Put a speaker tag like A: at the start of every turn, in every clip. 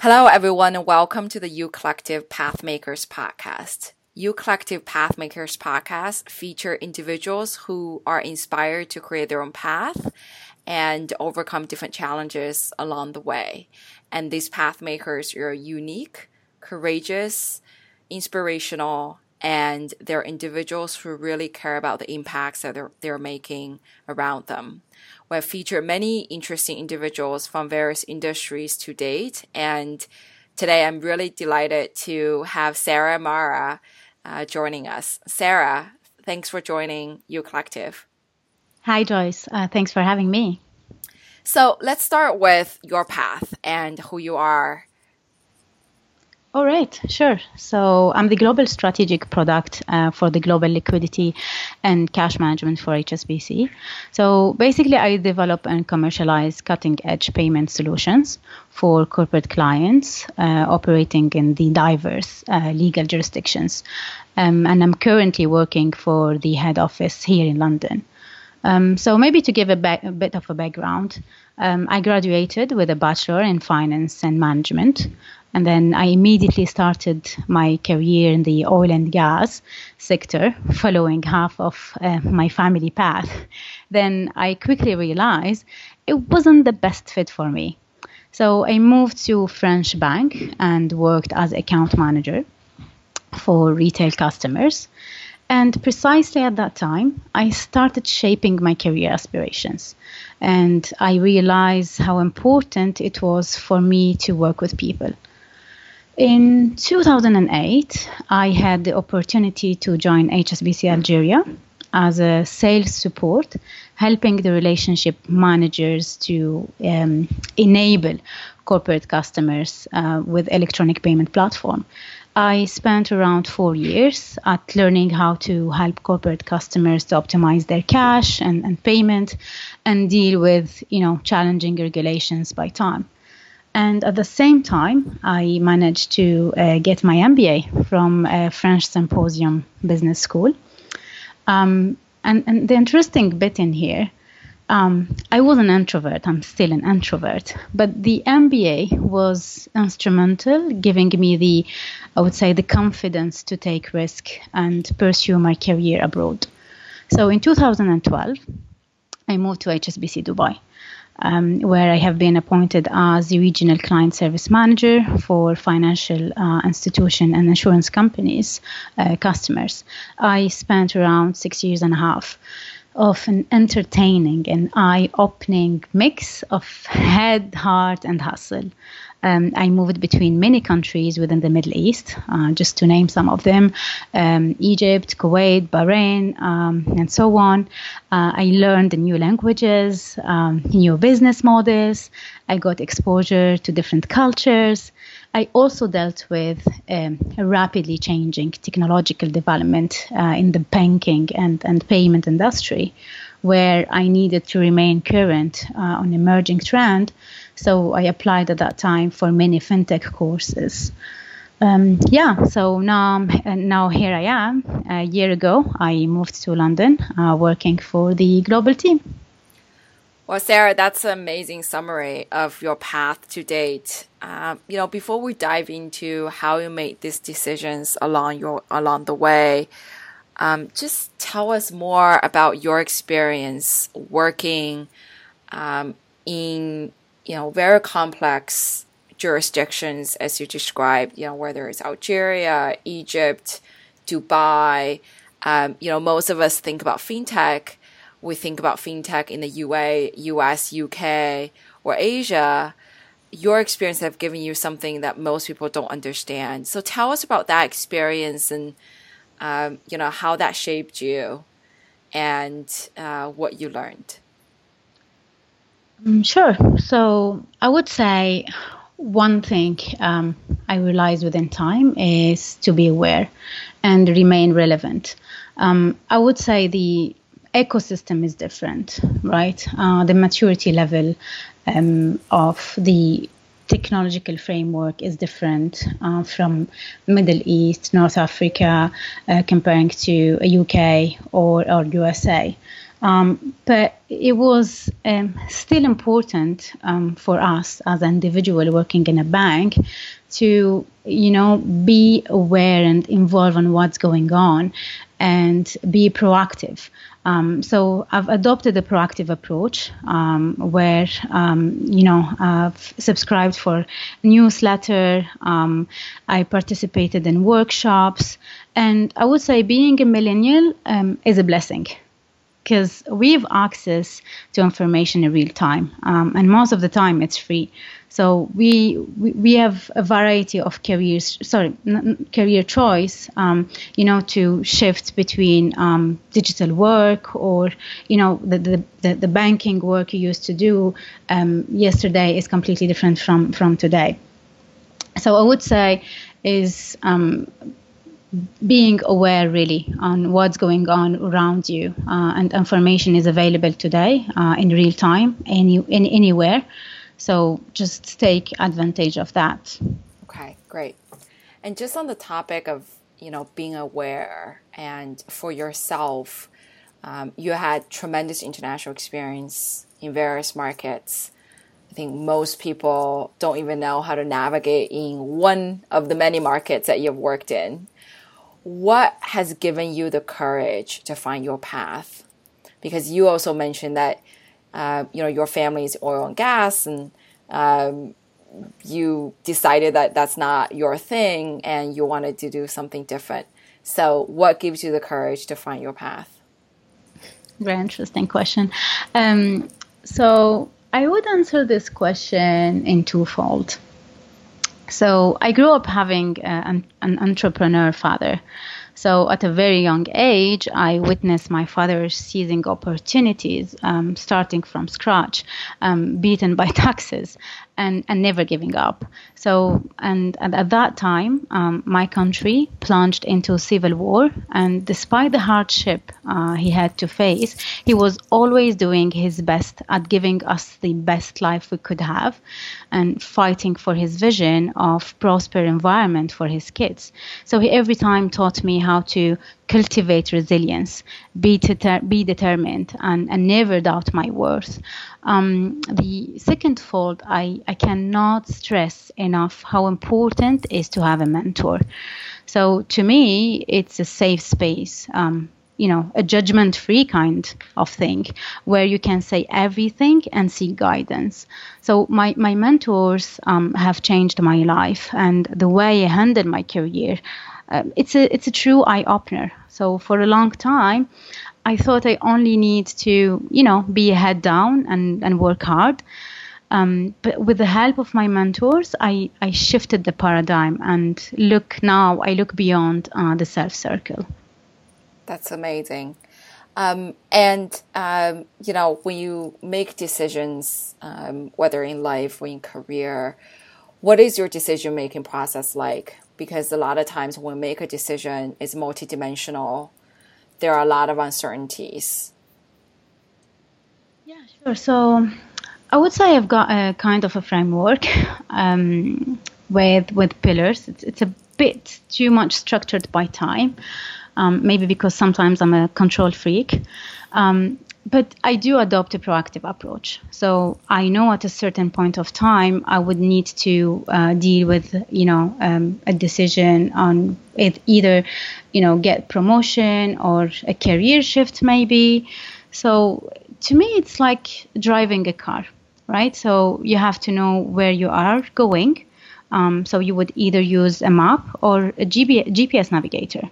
A: Hello, everyone, and welcome to the U Collective Pathmakers podcast. U Collective Pathmakers podcast feature individuals who are inspired to create their own path and overcome different challenges along the way. And these pathmakers are unique, courageous, inspirational, and they're individuals who really care about the impacts that they're, they're making around them. We have featured many interesting individuals from various industries to date, and today I'm really delighted to have Sarah Mara uh, joining us. Sarah, thanks for joining U Collective.
B: Hi, Joyce. Uh, thanks for having me.
A: So let's start with your path and who you are
B: all right, sure. So I'm the global strategic product uh, for the global liquidity and cash management for HSBC. So basically, I develop and commercialize cutting edge payment solutions for corporate clients uh, operating in the diverse uh, legal jurisdictions. Um, and I'm currently working for the head office here in London. Um, so maybe to give a, ba- a, bit of a background, um, I graduated with a bachelor in finance and management. And then I immediately started my career in the oil and gas sector, following half of uh, my family path. Then I quickly realized it wasn't the best fit for me. So I moved to French bank and worked as account manager for retail customers. And precisely at that time, I started shaping my career aspirations. And I realized how important it was for me to work with people. In 2008, I had the opportunity to join HSBC Algeria as a sales support, helping the relationship managers to um, enable corporate customers uh, with electronic payment platform. I spent around four years at learning how to help corporate customers to optimize their cash and, and payment and deal with you know challenging regulations by time. And at the same time, I managed to uh, get my MBA from a French Symposium Business School. Um, and, and the interesting bit in here, um, I was an introvert. I'm still an introvert, but the MBA was instrumental, giving me the, I would say, the confidence to take risk and pursue my career abroad. So in 2012, I moved to HSBC Dubai um, where I have been appointed as the regional client service manager for financial uh, institution and insurance companies uh, customers. I spent around six years and a half of an entertaining and eye-opening mix of head, heart, and hustle. Um, I moved between many countries within the Middle East, uh, just to name some of them um, Egypt, Kuwait, Bahrain, um, and so on. Uh, I learned new languages, um, new business models. I got exposure to different cultures. I also dealt with um, a rapidly changing technological development uh, in the banking and, and payment industry, where I needed to remain current uh, on emerging trend so I applied at that time for many fintech courses. Um, yeah, so now, now here I am. A year ago, I moved to London, uh, working for the global team.
A: Well, Sarah, that's an amazing summary of your path to date. Um, you know, before we dive into how you made these decisions along your along the way, um, just tell us more about your experience working um, in you know, very complex jurisdictions as you described, you know, whether it's Algeria, Egypt, Dubai. Um, you know, most of us think about fintech. We think about fintech in the UA, US, UK, or Asia. Your experience have given you something that most people don't understand. So tell us about that experience and, um, you know, how that shaped you and uh, what you learned.
B: Um, sure. So I would say one thing um, I realized within time is to be aware and remain relevant. Um, I would say the ecosystem is different, right? Uh, the maturity level um, of the technological framework is different uh, from Middle East, North Africa, uh, comparing to UK or, or USA. Um, but it was um, still important um, for us as an individual working in a bank to, you know, be aware and involved on what's going on and be proactive. Um, so I've adopted a proactive approach um, where, um, you know, I've subscribed for newsletter. I participated in workshops, and I would say being a millennial is a blessing because we have access to information in real time, um, and most of the time it's free. So we we, we have a variety of careers, sorry, n- career choice, um, you know, to shift between um, digital work or you know the, the, the, banking work you used to do um, yesterday is completely different from from today. So I would say is um, being aware really on what's going on around you uh, and information is available today uh, in real time any in, anywhere. So just take advantage of that.
A: Okay great. And just on the topic of you know being aware and for yourself um, you had tremendous international experience in various markets. I think most people don't even know how to navigate in one of the many markets that you've worked in what has given you the courage to find your path? Because you also mentioned that uh, you know your family is oil and gas, and um, you decided that that's not your thing, and you wanted to do something different. So, what gives you the courage to find your path?
B: Very interesting question. Um, so, I would answer this question in twofold. So I grew up having uh, an, an, entrepreneur father. So at a very young age, I witnessed my father seizing opportunities, um, starting from scratch, um, beaten by taxes, and, and never giving up. So, and, and at that time, um, my country plunged into civil war, and despite the hardship uh, he had to face, he was always doing his best at giving us the best life we could have, and fighting for his vision of prosper environment for his kids. So he every time taught me how to cultivate resilience, be, deter- be determined, and, and never doubt my worth. Um, the second fault, I, I cannot stress enough how important it is to have a mentor. So to me, it's a safe space. Um, you know, a judgment free kind of thing where you can say everything and seek guidance. So, my, my mentors um, have changed my life and the way I handled my career. Uh, it's a it's a true eye opener. So for a long time, I thought I only need to you know be head down and and work hard. Um, but with the help of my mentors, I, I shifted the paradigm and look now I look beyond uh, the self circle.
A: That's amazing. Um, and um, you know when you make decisions, um, whether in life or in career, what is your decision making process like? Because a lot of times when we make a decision, it's multidimensional. There are a lot of uncertainties.
B: Yeah, sure. So I would say I've got a kind of a framework um, with with pillars. It's, it's a bit too much structured by time, um, maybe because sometimes I'm a control freak. Um, but I do adopt a proactive approach. So I know at a certain point of time I would need to uh, deal with, you know, um, a decision on it either, you know, get promotion or a career shift maybe. So to me, it's like driving a car, right? So you have to know where you are going. Um, so you would either use a map or a GPS navigator.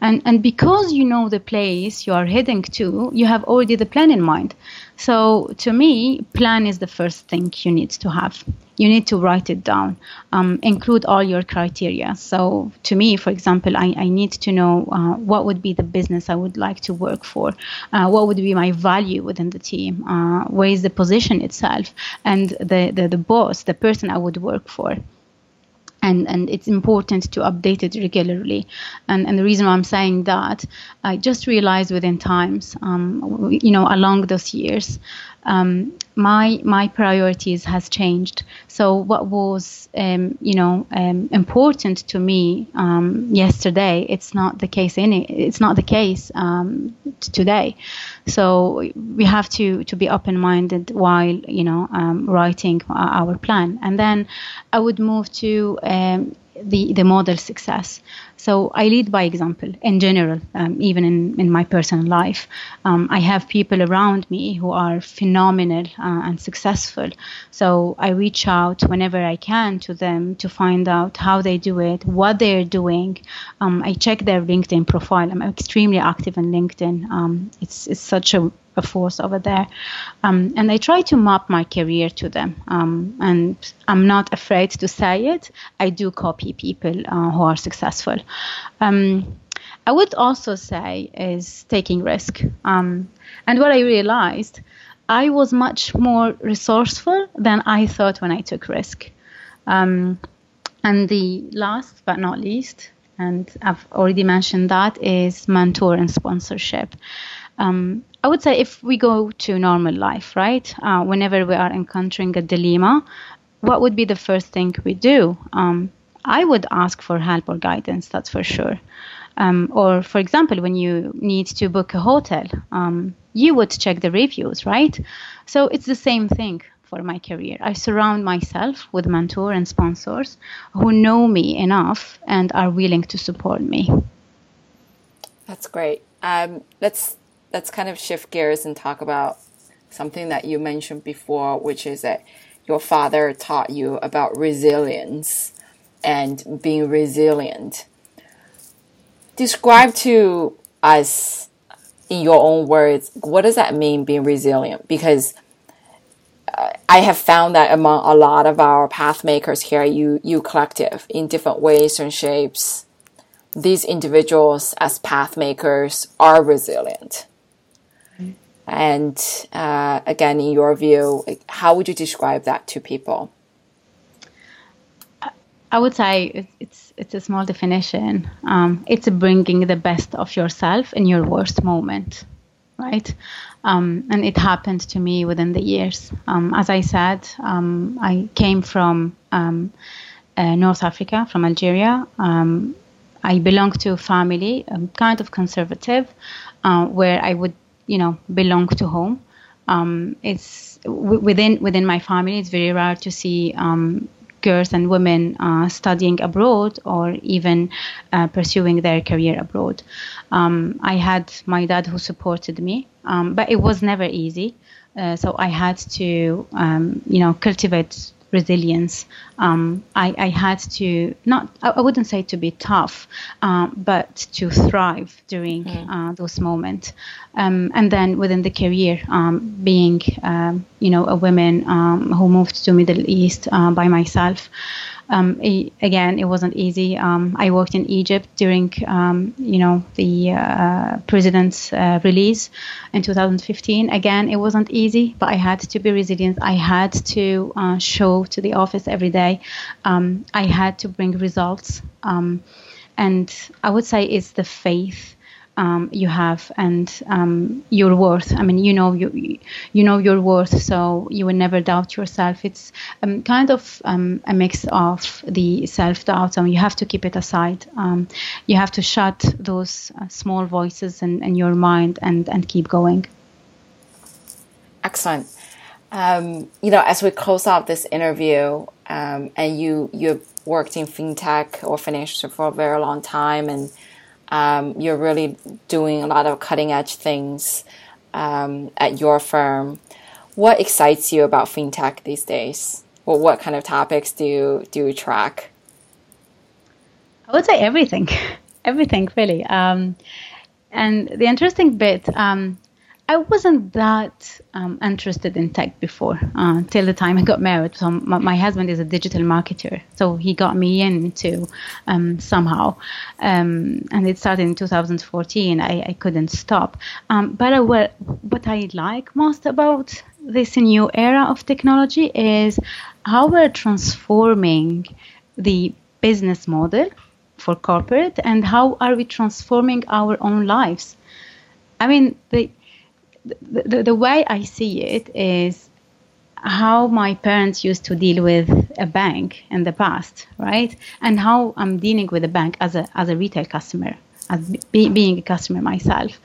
B: And, and because you know the place you are heading to, you have already the plan in mind. So to me, plan is the first thing you need to have. You need to write it down, um, include all your criteria. So to me, for example, I, I need to know uh, what would be the business I would like to work for, uh, what would be my value within the team, uh, where is the position itself, and the, the, the boss, the person I would work for and, and it's important to update it regularly. And, and the reason why I'm saying that, I just realized within times, um, you know, along those years, um, my my priorities has changed. So what was um, you know um, important to me um, yesterday, it's not the case it. It's not the case um, today. So we have to to be open minded while you know um, writing our plan, and then I would move to the, the model success. So I lead by example in general, um, even in, in my personal life. Um, I have people around me who are phenomenal uh, and successful. So I reach out whenever I can to them to find out how they do it, what they're doing. Um, I check their LinkedIn profile. I'm extremely active on LinkedIn. Um, it's, it's such a a force over there. Um, and I try to map my career to them. Um, and I'm not afraid to say it. I do copy people uh, who are successful. Um, I would also say is taking risk. Um, and what I realized, I was much more resourceful than I thought when I took risk. Um, and the last but not least, and I've already mentioned that, is mentor and sponsorship. Um, I would say if we go to normal life, right? Uh, whenever we are encountering a dilemma, what would be the first thing we do? Um, I would ask for help or guidance, that's for sure. Um, or, for example, when you need to book a hotel, um, you would check the reviews, right? So it's the same thing for my career. I surround myself with mentors and sponsors who know me enough and are willing to support me.
A: That's great. Um, let's let's kind of shift gears and talk about something that you mentioned before, which is that your father taught you about resilience and being resilient. Describe to us in your own words, what does that mean being resilient? Because uh, I have found that among a lot of our path makers here, you, you collective in different ways and shapes, these individuals as path makers are resilient. And uh, again, in your view, how would you describe that to people?
B: I would say it's it's a small definition. Um, it's bringing the best of yourself in your worst moment, right? Um, and it happened to me within the years. Um, as I said, um, I came from um, uh, North Africa, from Algeria. Um, I belong to a family, kind of conservative, uh, where I would you know belong to home. Um, it's w- within within my family. It's very rare to see um, girls and women uh, studying abroad or even uh, pursuing their career abroad. Um, I had my dad who supported me, um, but it was never easy. Uh, so I had to, um, you know, cultivate resilience. Um, I, I, had to not, I wouldn't say to be tough, uh, but to thrive during mm. uh, those moments. Um, and then within the career, um, being, um, you know, a woman um, who moved to Middle East uh, by myself. Um, again, it wasn't easy. Um, I worked in Egypt during, um, you know, the uh, president's uh, release in 2015. Again, it wasn't easy, but I had to be resilient. I had to uh, show to the office every day. Um, I had to bring results. Um, and I would say it's the faith um, you have and um, your worth. I mean, you know you you know your worth, so you will never doubt yourself. It's um, kind of um, a mix of the self doubt, and you have to keep it aside. Um, you have to shut those uh, small voices in, in your mind and and keep going.
A: Excellent. Um, you know, as we close out this interview, and you you worked in fintech or financial for a very long time, and um, you're really doing a lot of cutting edge things um, at your firm. What excites you about fintech these days? Well, what kind of topics do you do you track?
B: I would say everything, everything really. Um, and the interesting bit, um, I wasn't that um, interested in tech before uh, till the time I got married. So my, my, husband is a digital marketer, so he got me into um, somehow, um, and it started in 2014. I, I couldn't stop. Um, but I, what, what I like most about this new era of technology is how we're transforming the business model for corporate and how are we transforming our own lives. I mean, the the, the, the way I see it is how my parents used to deal with a bank in the past, right? And how I'm dealing with a bank as a as a retail customer, as be, being a customer myself,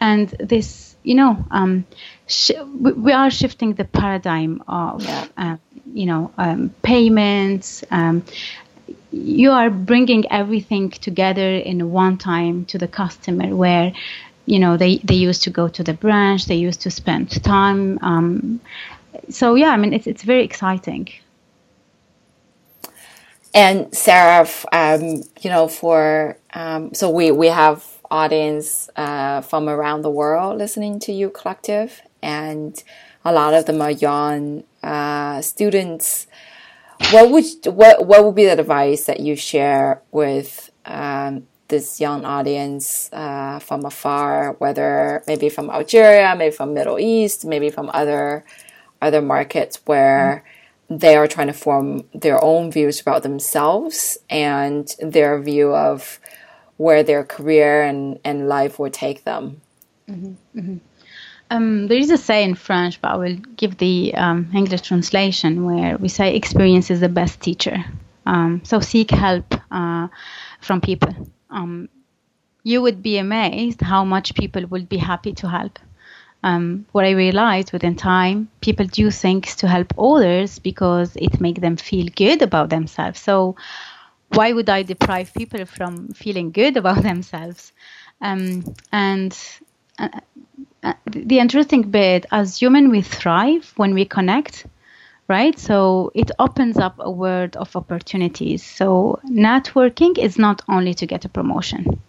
B: and this, you know, um, sh- we are shifting the paradigm of, yeah. uh, you know, um, payments. Um, you are bringing everything together in one time to the customer, where you know they, they used to go to the branch they used to spend time um, so yeah, I mean, it's it's very exciting.
A: And Sarah, um, you know, for um, so we we have audience uh, from around the world listening to you collective, and a lot of them are young uh, students. What would what what would be the advice that you share with um, this young audience uh, from afar, whether maybe from Algeria, maybe from Middle East, maybe from other other markets where mm. they are trying to form their own views about themselves and their view of where their career and, and life will take them.
B: Mm-hmm, mm-hmm. Um, there is a say in French, but I will give the um, English translation where we say experience is the best teacher. Um, so seek help uh, from people. Um, you would be amazed how much people would be happy to help um, what I realized within time, people do things to help others because it makes them feel good about themselves. So why would I deprive people from feeling good about themselves? Um, and uh, uh, the interesting bit, as human, we thrive when we connect, right? So it opens up a world of opportunities. So networking is not only to get a promotion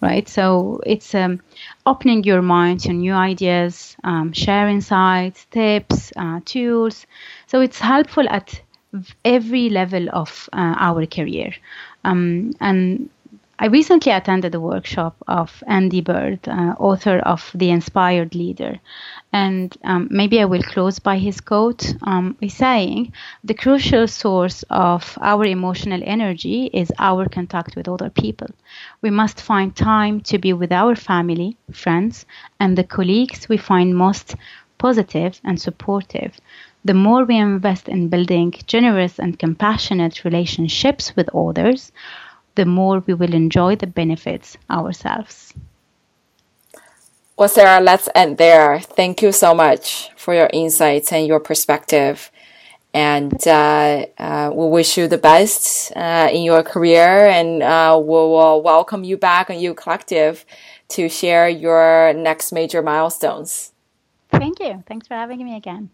B: right? So it's um, opening your mind to new ideas, um, share insights, tips, uh, tools. So it's helpful at every level of uh, our career. Um, and I recently attended a workshop of Andy Bird, uh, author of The Inspired Leader. And um, maybe I will close by his quote um, saying, The crucial source of our emotional energy is our contact with other people. We must find time to be with our family, friends, and the colleagues we find most positive and supportive. The more we invest in building generous and compassionate relationships with others, the more we will enjoy the benefits ourselves.
A: Well, Sarah, let's end there. Thank you so much for your insights and your perspective. And uh, uh, we wish you the best uh, in your career, and uh, we'll welcome you back on You Collective to share your next major milestones.
B: Thank you. Thanks for having me again.